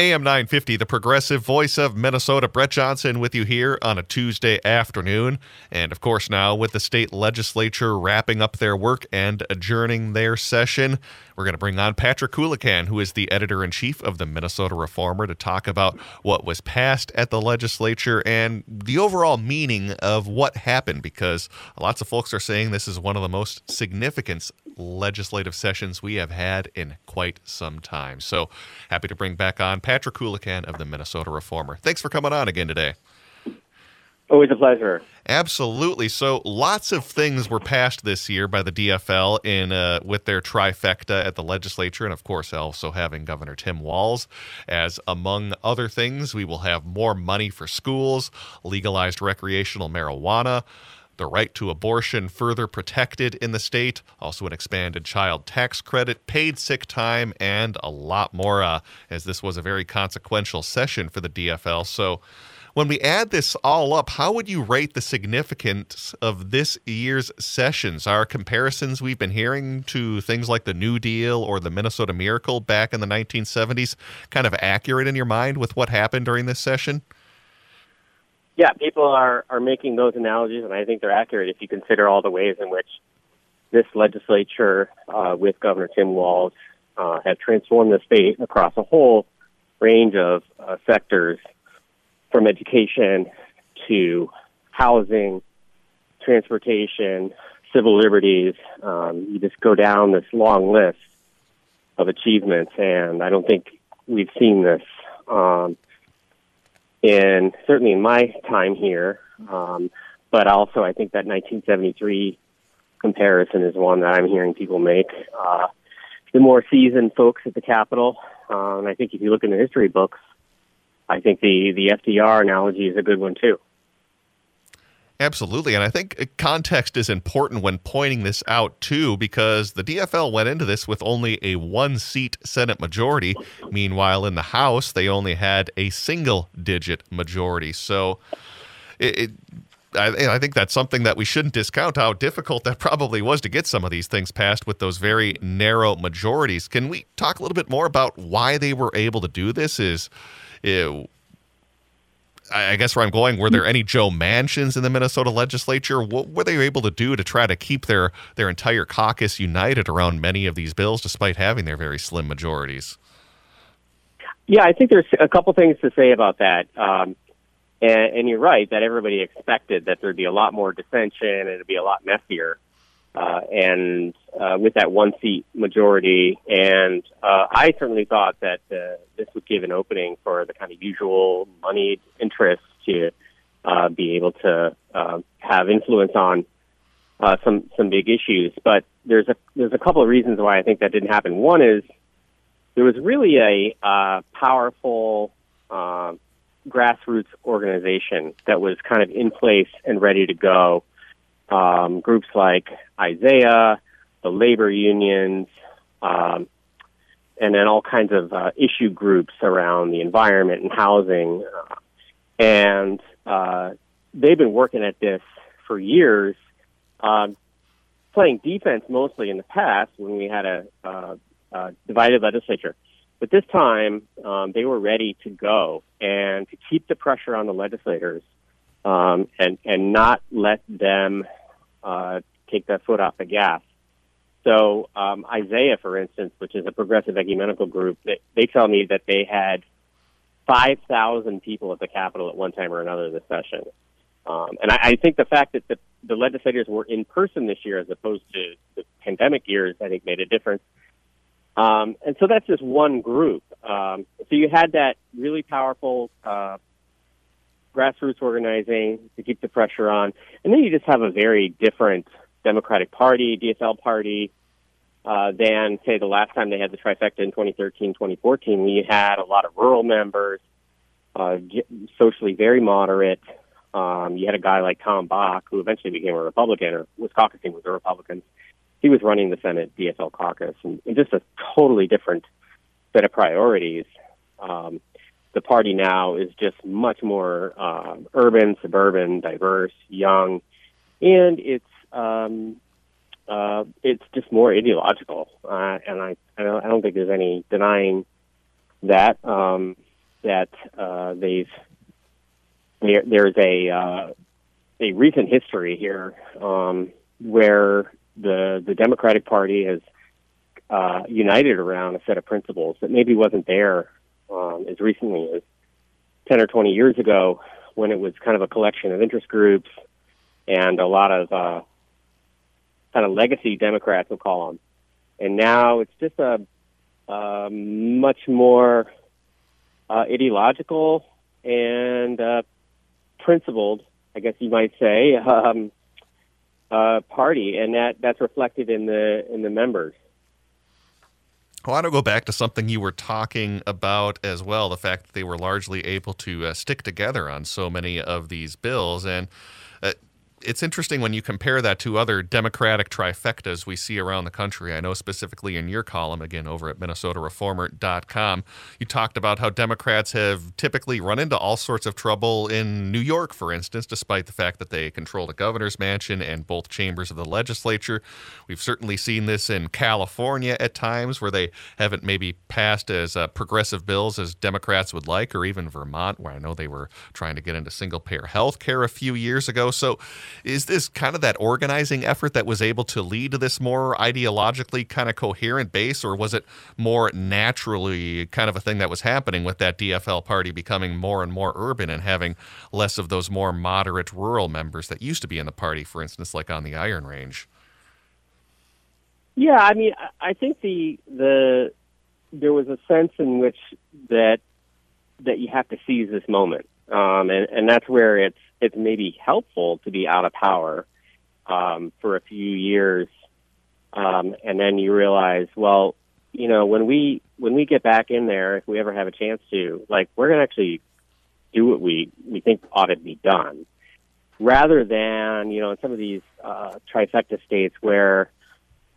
AM 950, the progressive voice of Minnesota, Brett Johnson with you here on a Tuesday afternoon. And of course, now with the state legislature wrapping up their work and adjourning their session, we're going to bring on Patrick Coolican, who is the editor in chief of the Minnesota Reformer, to talk about what was passed at the legislature and the overall meaning of what happened, because lots of folks are saying this is one of the most significant legislative sessions we have had in quite some time. So happy to bring back on Patrick Coolican of the Minnesota Reformer. Thanks for coming on again today. Always a pleasure. Absolutely. So, lots of things were passed this year by the DFL in uh, with their trifecta at the legislature, and of course, also having Governor Tim Walz. As among other things, we will have more money for schools, legalized recreational marijuana, the right to abortion further protected in the state, also an expanded child tax credit, paid sick time, and a lot more. Uh, as this was a very consequential session for the DFL, so. When we add this all up, how would you rate the significance of this year's sessions? Are comparisons we've been hearing to things like the New Deal or the Minnesota Miracle back in the 1970s kind of accurate in your mind with what happened during this session? Yeah, people are, are making those analogies, and I think they're accurate if you consider all the ways in which this legislature, uh, with Governor Tim Walz, uh, have transformed the state across a whole range of uh, sectors from education to housing, transportation, civil liberties. Um, you just go down this long list of achievements, and I don't think we've seen this. Um, in certainly in my time here, um, but also I think that 1973 comparison is one that I'm hearing people make. Uh, the more seasoned folks at the Capitol, uh, and I think if you look in the history books, I think the the FDR analogy is a good one too. Absolutely. And I think uh, context is important when pointing this out, too, because the DFL went into this with only a one seat Senate majority. Meanwhile, in the House, they only had a single digit majority. So it, it I, I, think that's something that we shouldn't discount how difficult that probably was to get some of these things passed with those very narrow majorities. Can we talk a little bit more about why they were able to do this? Is it, I guess where I'm going, were there any Joe Manchins in the Minnesota legislature? What were they able to do to try to keep their their entire caucus united around many of these bills, despite having their very slim majorities? Yeah, I think there's a couple things to say about that. Um, and, and, you're right that everybody expected that there'd be a lot more dissension and it'd be a lot messier. Uh, and uh, with that one seat majority, and uh, I certainly thought that uh, this would give an opening for the kind of usual moneyed interests to uh, be able to uh, have influence on uh, some some big issues. But there's a there's a couple of reasons why I think that didn't happen. One is there was really a uh, powerful uh, grassroots organization that was kind of in place and ready to go um, groups like Isaiah, the labor unions, um, and then all kinds of uh, issue groups around the environment and housing. Uh, and uh, they've been working at this for years, uh, playing defense mostly in the past when we had a, uh, a divided legislature. But this time, um, they were ready to go and to keep the pressure on the legislators um, and and not let them uh, take their foot off the gas. So um, Isaiah, for instance, which is a progressive ecumenical group, they, they tell me that they had 5,000 people at the Capitol at one time or another this session. Um, and I, I think the fact that the, the legislators were in person this year as opposed to the pandemic years, I think made a difference. Um, and so that's just one group. Um, so you had that really powerful uh, grassroots organizing to keep the pressure on. And then you just have a very different Democratic Party, DFL party, uh, than, say, the last time they had the trifecta in 2013, 2014. We had a lot of rural members, uh, socially very moderate. Um, you had a guy like Tom Bakk, who eventually became a Republican or was caucusing with the Republicans. He was running the Senate DFL caucus, and, and just a totally different set of priorities. Um, the party now is just much more uh, urban, suburban, diverse, young, and it's um, uh, it's just more ideological. Uh, and I I don't, I don't think there's any denying that. Um, that uh, they've there, there's a uh, a recent history here um, where the the Democratic Party has uh, united around a set of principles that maybe wasn't there um, as recently as ten or twenty years ago, when it was kind of a collection of interest groups and a lot of uh, kind of legacy Democrats, we'll call them. And now it's just a, a much more uh, ideological and uh, principled, I guess you might say, um, uh, party, and that that's reflected in the in the members. I want to go back to something you were talking about as well the fact that they were largely able to uh, stick together on so many of these bills. And uh, it's interesting when you compare that to other Democratic trifectas we see around the country. I know specifically in your column, again, over at MinnesotaReformer.com, you talked about how Democrats have typically run into all sorts of trouble in New York, for instance, despite the fact that they control the governor's mansion and both chambers of the legislature. We've certainly seen this in California at times where they haven't maybe passed as uh, progressive bills as Democrats would like, or even Vermont, where I know they were trying to get into single payer health care a few years ago. So, is this kind of that organizing effort that was able to lead to this more ideologically kind of coherent base, or was it more naturally kind of a thing that was happening with that DFL party becoming more and more urban and having less of those more moderate rural members that used to be in the party, for instance, like on the Iron Range? Yeah, I mean, I think the the there was a sense in which that that you have to seize this moment, um, and and that's where it's it's maybe helpful to be out of power um, for a few years, um, and then you realize, well, you know, when we when we get back in there, if we ever have a chance to, like, we're gonna actually do what we we think ought to be done, rather than you know in some of these uh, trifecta states where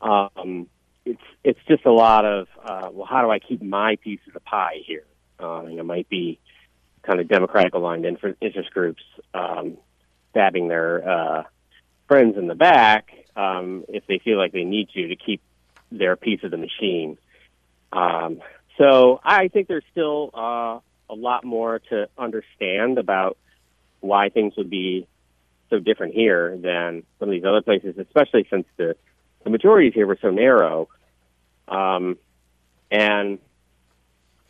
um, it's it's just a lot of uh, well, how do I keep my piece of the pie here? Uh, and it might be kind of democratic aligned interest groups um, stabbing their uh, friends in the back um, if they feel like they need to to keep their piece of the machine. Um, so I think there's still uh, a lot more to understand about why things would be so different here than some of these other places, especially since the, the majorities here were so narrow. Um, and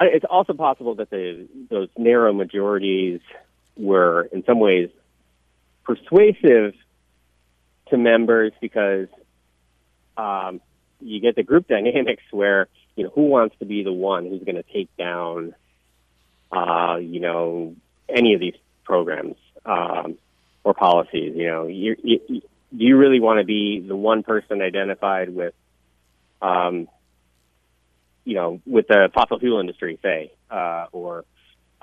it's also possible that the those narrow majorities were in some ways persuasive to members because um, you get the group dynamics where you know who wants to be the one who's going to take down uh, you know any of these programs um, or policies. You know, you, you, do you really want to be the one person identified with um, you know, with the fossil fuel industry, say, uh, or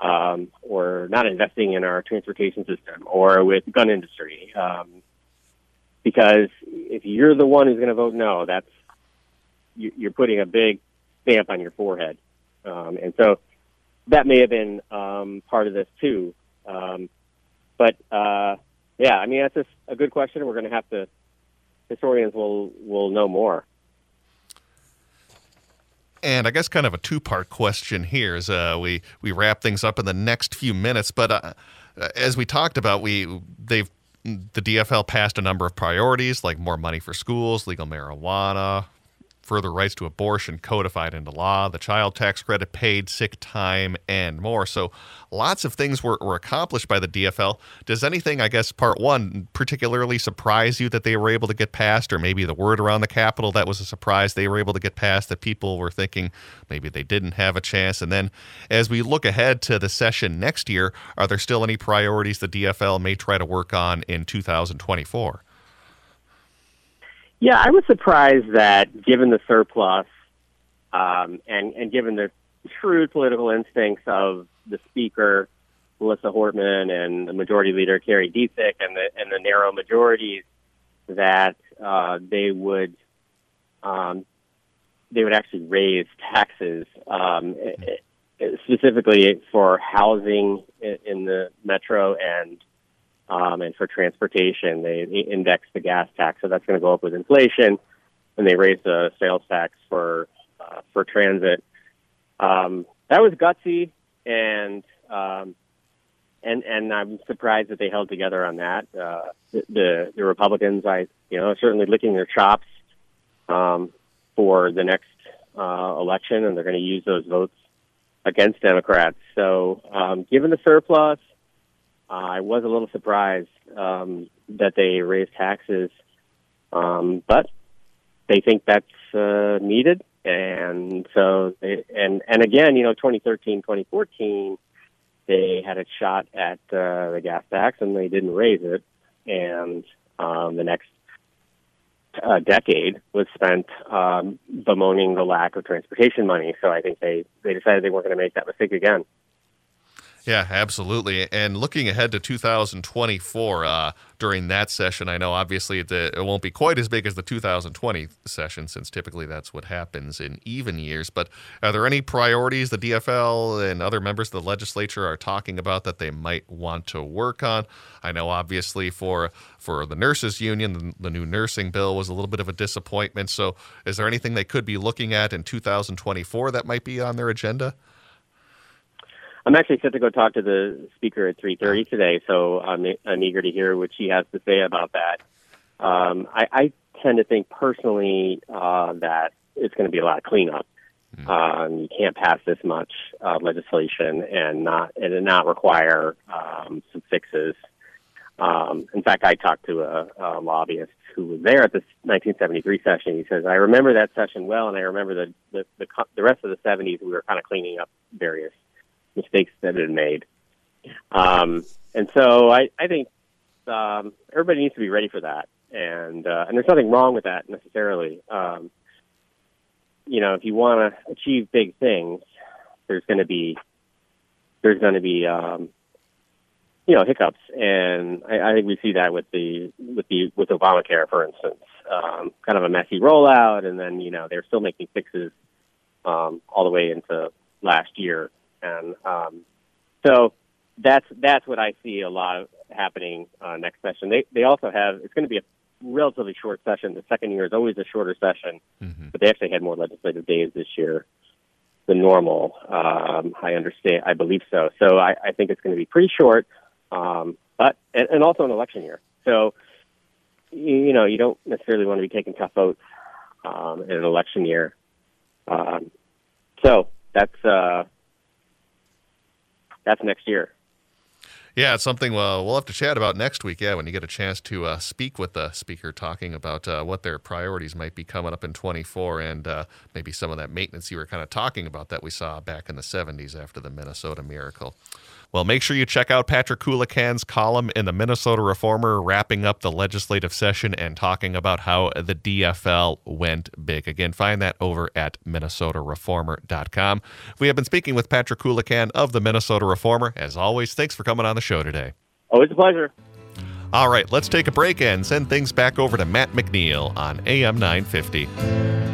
um, or not investing in our transportation system, or with gun industry, um, because if you're the one who's going to vote no, that's you're putting a big stamp on your forehead, um, and so that may have been um, part of this too. Um, but uh, yeah, I mean that's just a good question. We're going to have to historians will will know more. And I guess kind of a two-part question here as uh, we we wrap things up in the next few minutes. But uh, as we talked about, we they've the DFL passed a number of priorities like more money for schools, legal marijuana, further rights to abortion codified into law, the child tax credit paid, sick time, and more. So lots of things were, were accomplished by the DFL. Does anything, I guess, part one, particularly surprise you that they were able to get passed, or maybe the word around the Capitol that was a surprise they were able to get passed that people were thinking maybe they didn't have a chance? And then as we look ahead to the session next year, are there still any priorities the DFL may try to work on in 2024? Yeah, I was surprised that given the surplus um, and, and given the shrewd political instincts of the speaker, Melissa Hortman, and the majority leader, Kerry Dziedzic, and the, and the narrow majorities, that uh, they would um, they would actually raise taxes, um, specifically for housing in the metro and um, and for transportation, they, index the gas tax, so that's going to go up with inflation, and they raise the sales tax for uh, for transit. Um, that was gutsy, and and and I'm surprised that they held together on that. Uh, the the Republicans, I you know, certainly licking their chops um, for the next uh, election, and they're going to use those votes against Democrats. So, um, given the surplus, uh, I was a little surprised um, that they raised taxes, um, but they think that's uh, needed, and so they, and and again, you know, 2013, 2014, they had a shot at uh, the gas tax, and they didn't raise it, and um, the next uh, decade was spent um, bemoaning the lack of transportation money. So I think they, they decided they weren't going to make that mistake again. Yeah, absolutely. And looking ahead to 2024, uh, during that session, I know obviously it, it won't be quite as big as the 2020 session, since typically that's what happens in even years. But are there any priorities the DFL and other members of the legislature are talking about that they might want to work on? I know obviously for for the nurses union, the, the new nursing bill was a little bit of a disappointment. So, is there anything they could be looking at in 2024 that might be on their agenda? I'm actually set to go talk to the speaker at 3:30 today, so I'm, I'm eager to hear what she has to say about that. Um, I, I tend to think personally uh, that it's going to be a lot of cleanup. Mm. Um, you can't pass this much uh, legislation and not and not require um, some fixes. Um, in fact, I talked to a, a lobbyist who was there at the 1973 session. He says, "I remember that session well, and I remember the the, the, the rest of the 70s. We were kind of cleaning up various mistakes that had been made. Um, and so I, I think um, everybody needs to be ready for that. And uh, and there's nothing wrong with that necessarily. Um, you know, if you want to achieve big things, there's going to be there's going to be um, you know hiccups, and I, I think we see that with the with the with Obamacare, for instance, um, kind of a messy rollout, and then you know they're still making fixes um, all the way into last year and um, so that's that's what I see a lot of happening uh, next session. They they also have it's going to be a relatively short session. The second year is always a shorter session, mm-hmm. but they actually had more legislative days this year than normal. Um, I understand. I believe so. So I, I think it's going to be pretty short, um, but and, and also an election year. So you, you know you don't necessarily want to be taking tough votes um, in an election year. Um, so that's uh, that's next year. Yeah, it's something uh, we'll have to chat about next week. Yeah, when you get a chance to uh, speak with the speaker, talking about uh, what their priorities might be coming up in 24, and uh, maybe some of that maintenance you were kind of talking about that we saw back in the 70s after the Minnesota Miracle. Well, make sure you check out Patrick Coolican's column in the Minnesota Reformer, wrapping up the legislative session and talking about how the DFL went big. Again, find that over at minnesotareformer.com. We have been speaking with Patrick Coolican of the Minnesota Reformer. As always, thanks for coming on the show today. Always a pleasure. All right, let's take a break and send things back over to Matt McNeil on AM 950.